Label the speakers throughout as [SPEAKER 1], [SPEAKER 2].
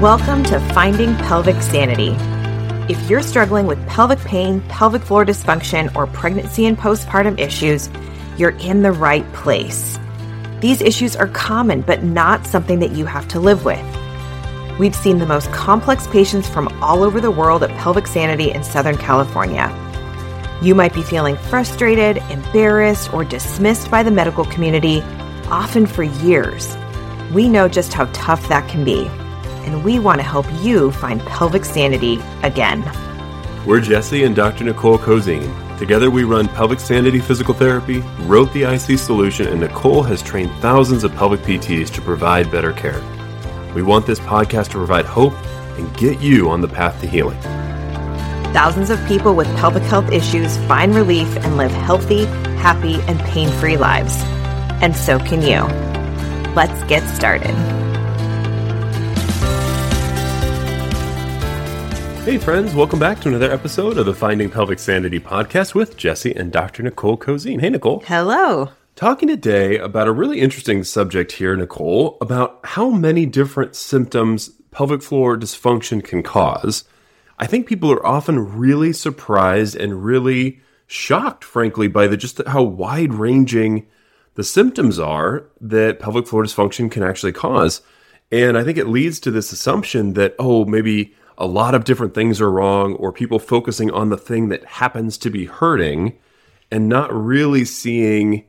[SPEAKER 1] Welcome to Finding Pelvic Sanity. If you're struggling with pelvic pain, pelvic floor dysfunction, or pregnancy and postpartum issues, you're in the right place. These issues are common, but not something that you have to live with. We've seen the most complex patients from all over the world at Pelvic Sanity in Southern California. You might be feeling frustrated, embarrassed, or dismissed by the medical community, often for years. We know just how tough that can be and we want to help you find pelvic sanity again.
[SPEAKER 2] We're Jesse and Dr. Nicole Cozine. Together, we run Pelvic Sanity Physical Therapy, wrote the IC Solution, and Nicole has trained thousands of pelvic PTs to provide better care. We want this podcast to provide hope and get you on the path to healing.
[SPEAKER 1] Thousands of people with pelvic health issues find relief and live healthy, happy, and pain free lives. And so can you. Let's get started.
[SPEAKER 2] Hey, friends, welcome back to another episode of the Finding Pelvic Sanity podcast with Jesse and Dr. Nicole Cozine. Hey, Nicole.
[SPEAKER 1] Hello.
[SPEAKER 2] Talking today about a really interesting subject here, Nicole, about how many different symptoms pelvic floor dysfunction can cause. I think people are often really surprised and really shocked, frankly, by the just how wide ranging the symptoms are that pelvic floor dysfunction can actually cause. And I think it leads to this assumption that, oh, maybe a lot of different things are wrong, or people focusing on the thing that happens to be hurting and not really seeing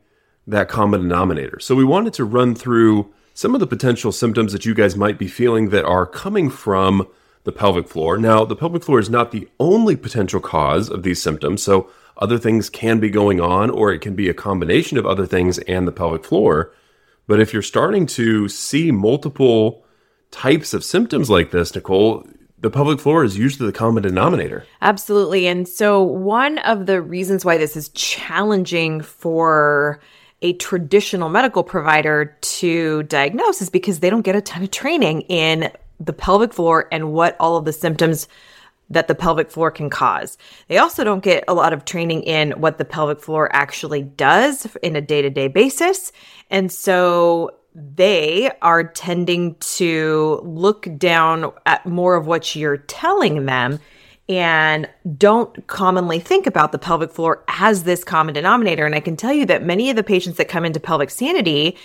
[SPEAKER 2] that common denominator. So, we wanted to run through some of the potential symptoms that you guys might be feeling that are coming from the pelvic floor. Now, the pelvic floor is not the only potential cause of these symptoms. So, other things can be going on, or it can be a combination of other things and the pelvic floor. But if you're starting to see multiple types of symptoms like this, Nicole, the pelvic floor is usually the common denominator.
[SPEAKER 1] Absolutely. And so, one of the reasons why this is challenging for a traditional medical provider to diagnose is because they don't get a ton of training in the pelvic floor and what all of the symptoms that the pelvic floor can cause. They also don't get a lot of training in what the pelvic floor actually does in a day to day basis. And so they are tending to look down at more of what you're telling them and don't commonly think about the pelvic floor as this common denominator. And I can tell you that many of the patients that come into Pelvic Sanity,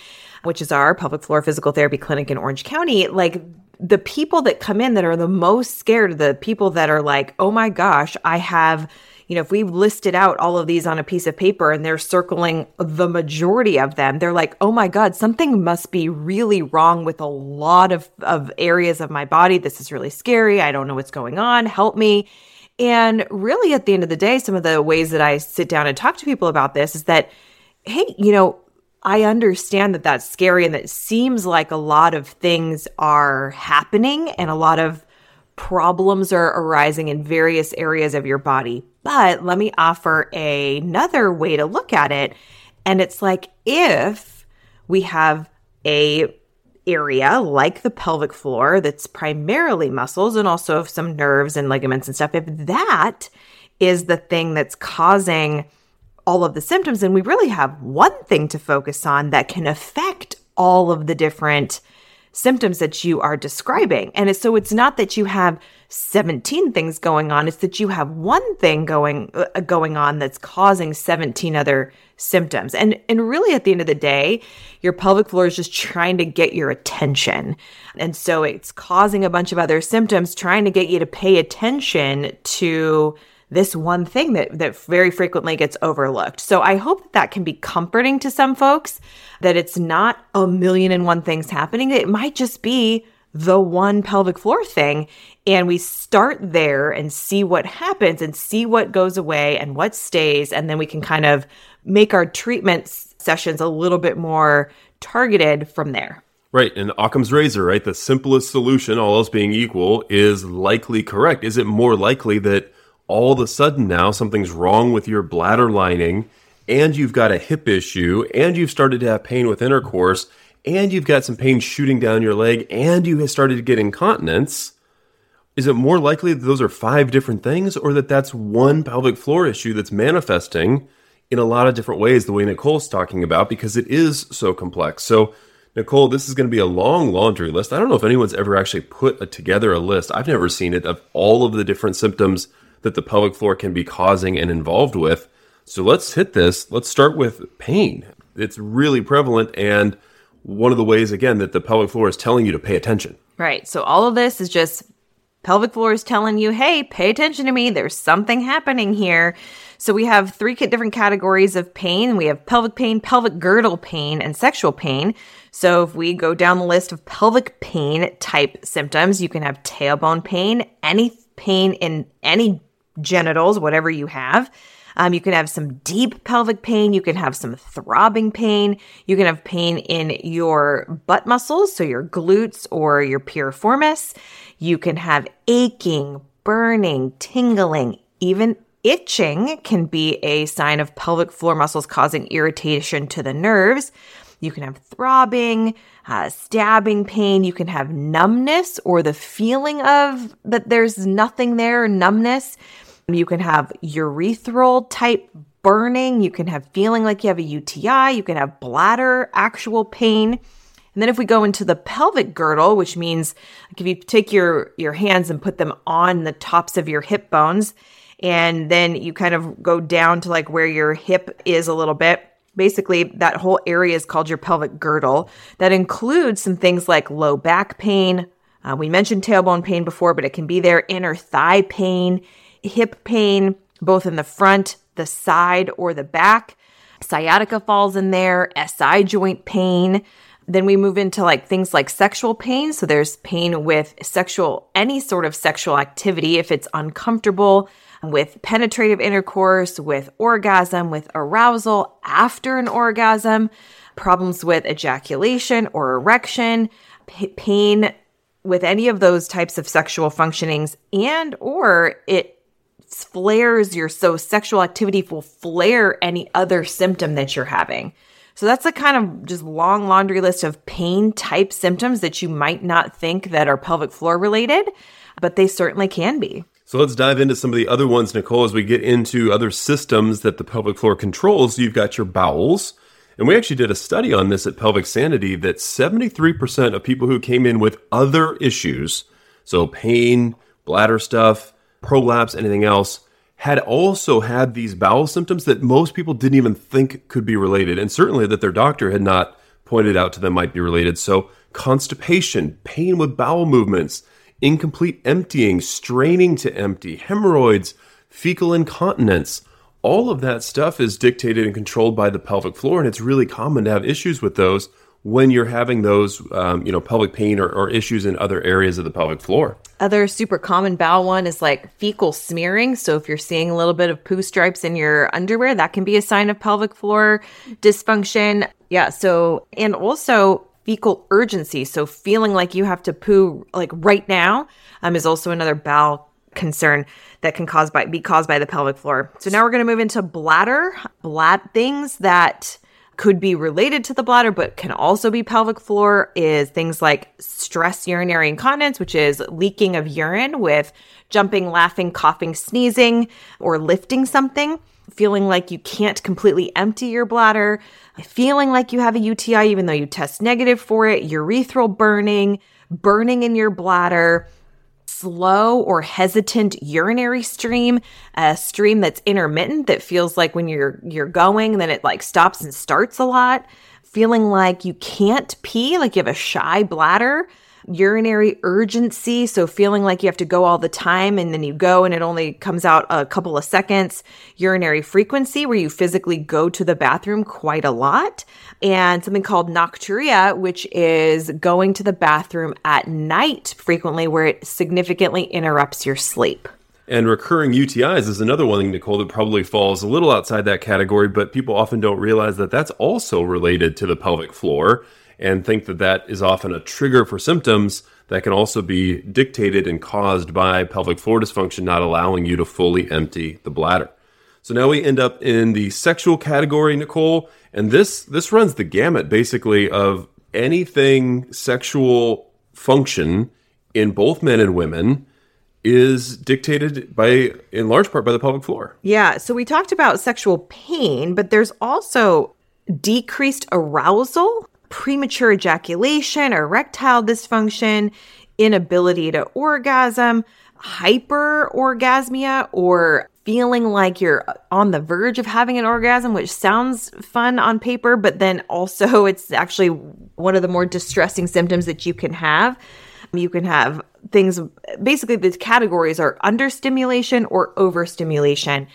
[SPEAKER 1] which is our pelvic floor physical therapy clinic in Orange County, like the people that come in that are the most scared, the people that are like, oh my gosh, I have you know, if we listed out all of these on a piece of paper and they're circling the majority of them, they're like, oh my God, something must be really wrong with a lot of, of areas of my body. This is really scary. I don't know what's going on. Help me. And really, at the end of the day, some of the ways that I sit down and talk to people about this is that, hey, you know, I understand that that's scary and that seems like a lot of things are happening and a lot of problems are arising in various areas of your body. But let me offer a, another way to look at it. And it's like if we have a area like the pelvic floor that's primarily muscles and also some nerves and ligaments and stuff, if that is the thing that's causing all of the symptoms, then we really have one thing to focus on that can affect all of the different symptoms that you are describing. And so it's not that you have 17 things going on, it's that you have one thing going uh, going on that's causing 17 other symptoms. And and really at the end of the day, your pelvic floor is just trying to get your attention. And so it's causing a bunch of other symptoms trying to get you to pay attention to this one thing that, that very frequently gets overlooked. So I hope that, that can be comforting to some folks that it's not a million and one things happening. It might just be the one pelvic floor thing. And we start there and see what happens and see what goes away and what stays. And then we can kind of make our treatment sessions a little bit more targeted from there.
[SPEAKER 2] Right. And Occam's razor, right? The simplest solution, all else being equal, is likely correct. Is it more likely that all of a sudden now something's wrong with your bladder lining and you've got a hip issue and you've started to have pain with intercourse and you've got some pain shooting down your leg and you have started to get incontinence, is it more likely that those are five different things or that that's one pelvic floor issue that's manifesting in a lot of different ways, the way Nicole's talking about, because it is so complex? So, Nicole, this is going to be a long laundry list. I don't know if anyone's ever actually put a, together a list. I've never seen it of all of the different symptoms that the pelvic floor can be causing and involved with. So let's hit this. Let's start with pain. It's really prevalent and one of the ways, again, that the pelvic floor is telling you to pay attention.
[SPEAKER 1] Right. So all of this is just pelvic floor is telling you, hey, pay attention to me. There's something happening here. So we have three different categories of pain. We have pelvic pain, pelvic girdle pain, and sexual pain. So if we go down the list of pelvic pain type symptoms, you can have tailbone pain, any pain in any genitals, whatever you have. Um, you can have some deep pelvic pain. You can have some throbbing pain. You can have pain in your butt muscles, so your glutes or your piriformis. You can have aching, burning, tingling, even itching can be a sign of pelvic floor muscles causing irritation to the nerves. You can have throbbing, uh, stabbing pain. You can have numbness or the feeling of that there's nothing there, numbness. You can have urethral type burning. You can have feeling like you have a UTI. You can have bladder actual pain. And then if we go into the pelvic girdle, which means like if you take your, your hands and put them on the tops of your hip bones, and then you kind of go down to like where your hip is a little bit. Basically, that whole area is called your pelvic girdle. That includes some things like low back pain. Uh, we mentioned tailbone pain before, but it can be there, inner thigh pain, hip pain, both in the front, the side, or the back. Sciatica falls in there, SI joint pain. Then we move into like things like sexual pain. So there's pain with sexual, any sort of sexual activity if it's uncomfortable with penetrative intercourse, with orgasm, with arousal after an orgasm, problems with ejaculation or erection, p- pain with any of those types of sexual functionings and or it flares your so sexual activity will flare any other symptom that you're having. So that's a kind of just long laundry list of pain type symptoms that you might not think that are pelvic floor related, but they certainly can be.
[SPEAKER 2] So let's dive into some of the other ones, Nicole, as we get into other systems that the pelvic floor controls. You've got your bowels. And we actually did a study on this at Pelvic Sanity that 73% of people who came in with other issues, so pain, bladder stuff, prolapse, anything else, had also had these bowel symptoms that most people didn't even think could be related, and certainly that their doctor had not pointed out to them might be related. So, constipation, pain with bowel movements, incomplete emptying, straining to empty, hemorrhoids, fecal incontinence. All of that stuff is dictated and controlled by the pelvic floor, and it's really common to have issues with those when you're having those, um, you know, pelvic pain or, or issues in other areas of the pelvic floor.
[SPEAKER 1] Other super common bowel one is like fecal smearing. So if you're seeing a little bit of poo stripes in your underwear, that can be a sign of pelvic floor dysfunction. Yeah. So, and also fecal urgency. So feeling like you have to poo like right now um, is also another bowel concern that can cause by be caused by the pelvic floor. So now we're going to move into bladder, blad things that could be related to the bladder but can also be pelvic floor is things like stress urinary incontinence which is leaking of urine with jumping, laughing, coughing, sneezing or lifting something feeling like you can't completely empty your bladder, feeling like you have a UTI even though you test negative for it, urethral burning, burning in your bladder, slow or hesitant urinary stream, a stream that's intermittent that feels like when you're you're going then it like stops and starts a lot, feeling like you can't pee, like you have a shy bladder, urinary urgency, so feeling like you have to go all the time and then you go and it only comes out a couple of seconds, urinary frequency, where you physically go to the bathroom quite a lot, and something called nocturia, which is going to the bathroom at night frequently, where it significantly interrupts your sleep.
[SPEAKER 2] And recurring UTIs is another one, thing, Nicole, that probably falls a little outside that category, but people often don't realize that that's also related to the pelvic floor and think that that is often a trigger for symptoms that can also be dictated and caused by pelvic floor dysfunction not allowing you to fully empty the bladder. So now we end up in the sexual category, Nicole, and this this runs the gamut basically of anything sexual function in both men and women is dictated by in large part by the pelvic floor.
[SPEAKER 1] Yeah, so we talked about sexual pain, but there's also decreased arousal premature ejaculation erectile dysfunction, inability to orgasm, hyperorgasmia, or feeling like you're on the verge of having an orgasm, which sounds fun on paper, but then also it's actually one of the more distressing symptoms that you can have. You can have things, basically, the categories are understimulation or overstimulation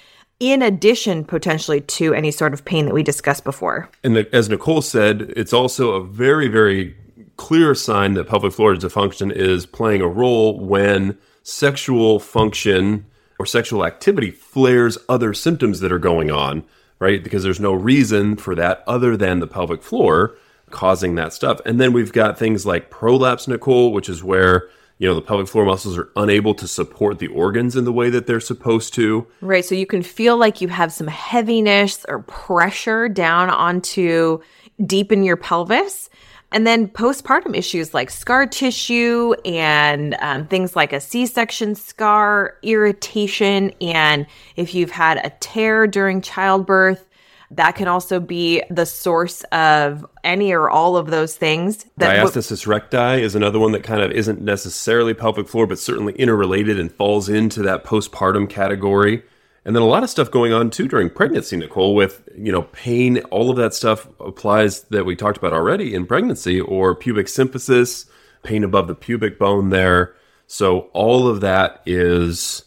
[SPEAKER 1] in addition potentially to any sort of pain that we discussed before.
[SPEAKER 2] And as Nicole said, it's also a very, very clear sign that pelvic floor dysfunction is playing a role when sexual function or sexual activity flares other symptoms that are going on, right? Because there's no reason for that other than the pelvic floor causing that stuff. And then we've got things like prolapse, Nicole, which is where you know the pelvic floor muscles are unable to support the organs in the way that they're supposed to.
[SPEAKER 1] Right so you can feel like you have some heaviness or pressure down onto deep in your pelvis. And then postpartum issues like scar tissue and um, things like a c-section scar irritation and if you've had a tear during childbirth that can also be the source of any or all of those things.
[SPEAKER 2] That Diastasis recti is another one that kind of isn't necessarily pelvic floor, but certainly interrelated and falls into that postpartum category. And then a lot of stuff going on too during pregnancy, Nicole, with you know pain. All of that stuff applies that we talked about already in pregnancy, or pubic symphysis, pain above the pubic bone there. So all of that is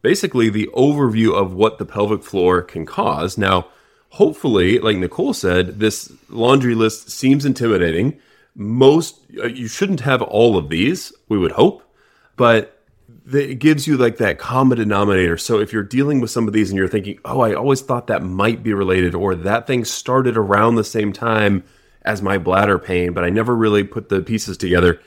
[SPEAKER 2] basically the overview of what the pelvic floor can cause. Now hopefully, like Nicole said, this laundry list seems intimidating. Most, uh, you shouldn't have all of these, we would hope, but it gives you like that common denominator. So if you're dealing with some of these and you're thinking, oh, I always thought that might be related, or that thing started around the same time as my bladder pain, but I never really put the pieces together.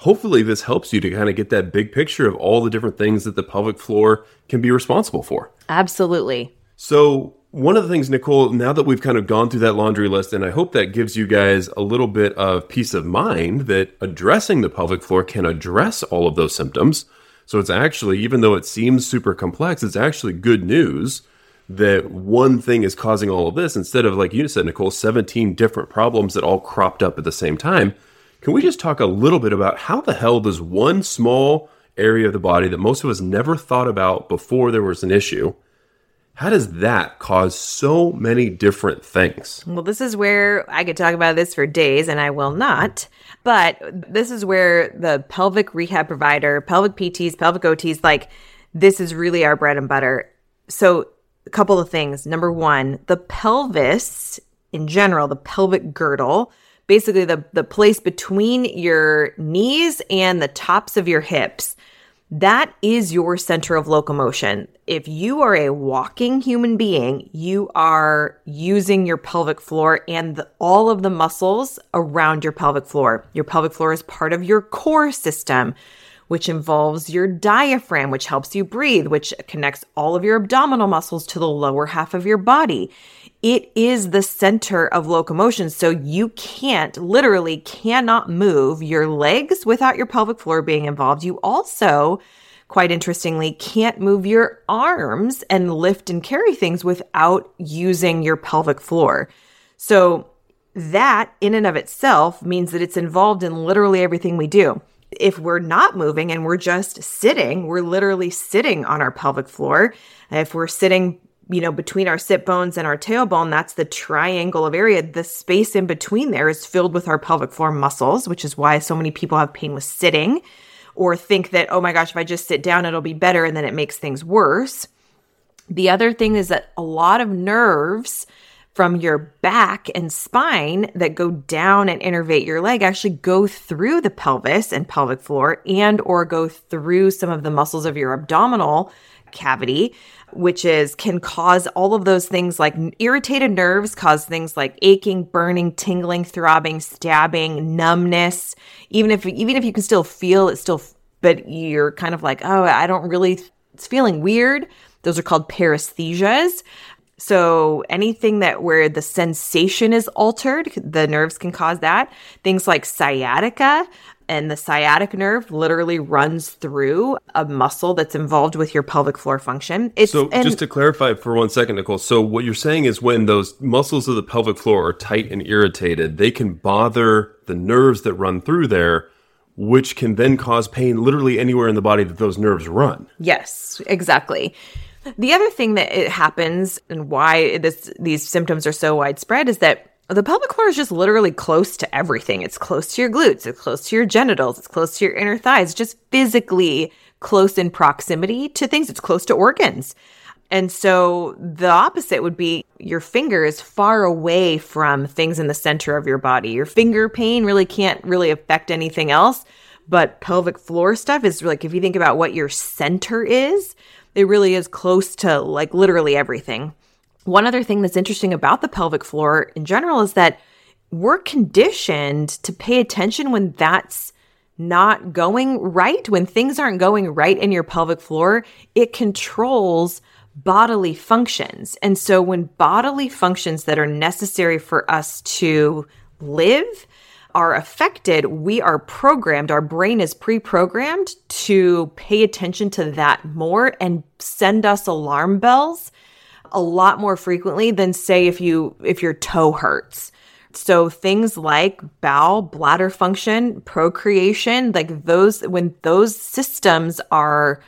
[SPEAKER 2] Hopefully, this helps you to kind of get that big picture of all the different things that the pelvic floor can be responsible for.
[SPEAKER 1] Absolutely.
[SPEAKER 2] So, one of the things, Nicole, now that we've kind of gone through that laundry list, and I hope that gives you guys a little bit of peace of mind that addressing the pelvic floor can address all of those symptoms. So it's actually, even though it seems super complex, it's actually good news that one thing is causing all of this instead of, like you said, Nicole, 17 different problems that all cropped up at the same time. Can we just talk a little bit about how the hell does one small area of the body that most of us never thought about before there was an issue? How does that cause so many different things?
[SPEAKER 1] Well, this is where I could talk about this for days, and I will not. But this is where the pelvic rehab provider, pelvic PTs, pelvic OTs, like this is really our bread and butter. So, a couple of things. Number one, the pelvis in general, the pelvic girdle, basically the, the place between your knees and the tops of your hips that is your center of locomotion. If you are a walking human being, you are using your pelvic floor and the, all of the muscles around your pelvic floor. Your pelvic floor is part of your core system, which involves your diaphragm, which helps you breathe, which connects all of your abdominal muscles to the lower half of your body it is the center of locomotion. So you can't, literally cannot move your legs without your pelvic floor being involved. You also, quite interestingly, can't move your arms and lift and carry things without using your pelvic floor. So that in and of itself means that it's involved in literally everything we do. If we're not moving and we're just sitting, we're literally sitting on our pelvic floor. If we're sitting you know, between our sit bones and our tailbone, that's the triangle of area. The space in between there is filled with our pelvic floor muscles, which is why so many people have pain with sitting or think that, oh my gosh, if I just sit down, it'll be better. And then it makes things worse. The other thing is that a lot of nerves from your back and spine that go down and innervate your leg actually go through the pelvis and pelvic floor and or go through some of the muscles of your abdominal cavity which is can cause all of those things like irritated nerves, cause things like aching, burning, tingling, throbbing, stabbing, numbness. Even if even if you can still feel it, still, but you're kind of like, oh, I don't really. It's feeling weird. Those are called paresthesias. So anything that where the sensation is altered, the nerves can cause that. Things like sciatica, and the sciatic nerve literally runs through a muscle that's involved with your pelvic floor function.
[SPEAKER 2] It's, so, and, just to clarify for one second, Nicole. So, what you're saying is when those muscles of the pelvic floor are tight and irritated, they can bother the nerves that run through there, which can then cause pain literally anywhere in the body that those nerves run.
[SPEAKER 1] Yes, exactly. The other thing that it happens and why this these symptoms are so widespread is that the pelvic floor is just literally close to everything. It's close to your glutes, it's close to your genitals, it's close to your inner thighs, just physically close in proximity to things. It's close to organs. And so the opposite would be your finger is far away from things in the center of your body. Your finger pain really can't really affect anything else. But pelvic floor stuff is like, if you think about what your center is, it really is close to like literally everything. One other thing that's interesting about the pelvic floor in general is that we're conditioned to pay attention when that's not going right, when things aren't going right in your pelvic floor, it controls bodily functions. And so when bodily functions that are necessary for us to live are affected, we are programmed, our brain is pre programmed to pay attention to that more and send us alarm bells a lot more frequently than say if you if your toe hurts. So things like bowel, bladder function, procreation, like those when those systems are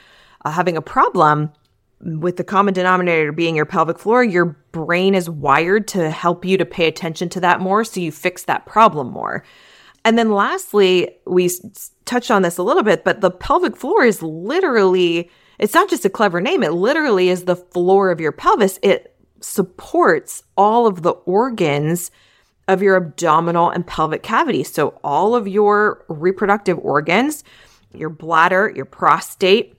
[SPEAKER 1] uh, having a problem with the common denominator being your pelvic floor, your brain is wired to help you to pay attention to that more so you fix that problem more. And then lastly, we touched on this a little bit, but the pelvic floor is literally it's not just a clever name, it literally is the floor of your pelvis. It supports all of the organs of your abdominal and pelvic cavity. So, all of your reproductive organs, your bladder, your prostate,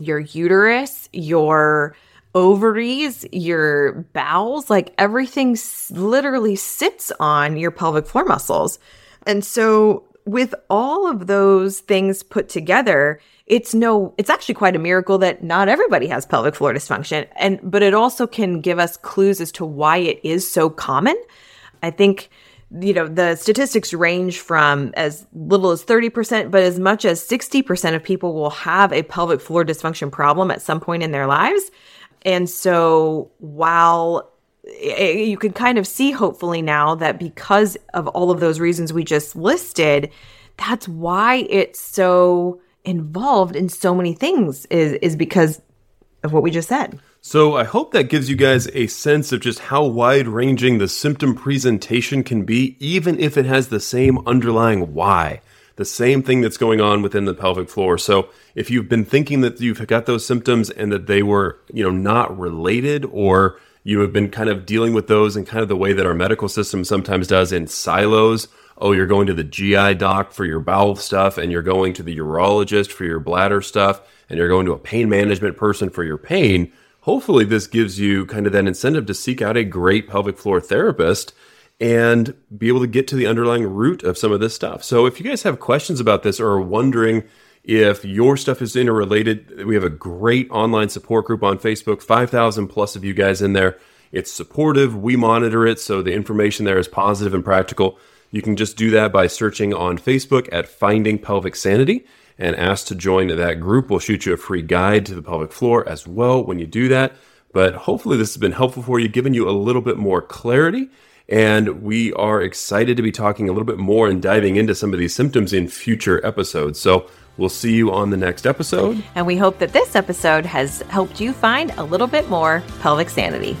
[SPEAKER 1] your uterus, your ovaries, your bowels, like everything literally sits on your pelvic floor muscles. And so, with all of those things put together, it's no, it's actually quite a miracle that not everybody has pelvic floor dysfunction. And, but it also can give us clues as to why it is so common. I think, you know, the statistics range from as little as 30%, but as much as 60% of people will have a pelvic floor dysfunction problem at some point in their lives. And so while eh, eh, you can kind of see hopefully now that because of all of those reasons we just listed, that's why it's so involved in so many things is is because of what we just said.
[SPEAKER 2] So I hope that gives you guys a sense of just how wide ranging the symptom presentation can be, even if it has the same underlying why, the same thing that's going on within the pelvic floor. So if you've been thinking that you've got those symptoms and that they were, you know, not related or you have been kind of dealing with those in kind of the way that our medical system sometimes does in silos oh, you're going to the GI doc for your bowel stuff, and you're going to the urologist for your bladder stuff, and you're going to a pain management person for your pain. Hopefully, this gives you kind of that incentive to seek out a great pelvic floor therapist and be able to get to the underlying root of some of this stuff. So, if you guys have questions about this or are wondering if your stuff is interrelated, we have a great online support group on Facebook, 5,000 plus of you guys in there. It's supportive. We monitor it, so the information there is positive and practical. You can just do that by searching on Facebook at Finding Pelvic Sanity and ask to join that group. We'll shoot you a free guide to the pelvic floor as well when you do that. But hopefully, this has been helpful for you, giving you a little bit more clarity. And we are excited to be talking a little bit more and diving into some of these symptoms in future episodes. So we'll see you on the next episode.
[SPEAKER 1] And we hope that this episode has helped you find a little bit more pelvic sanity.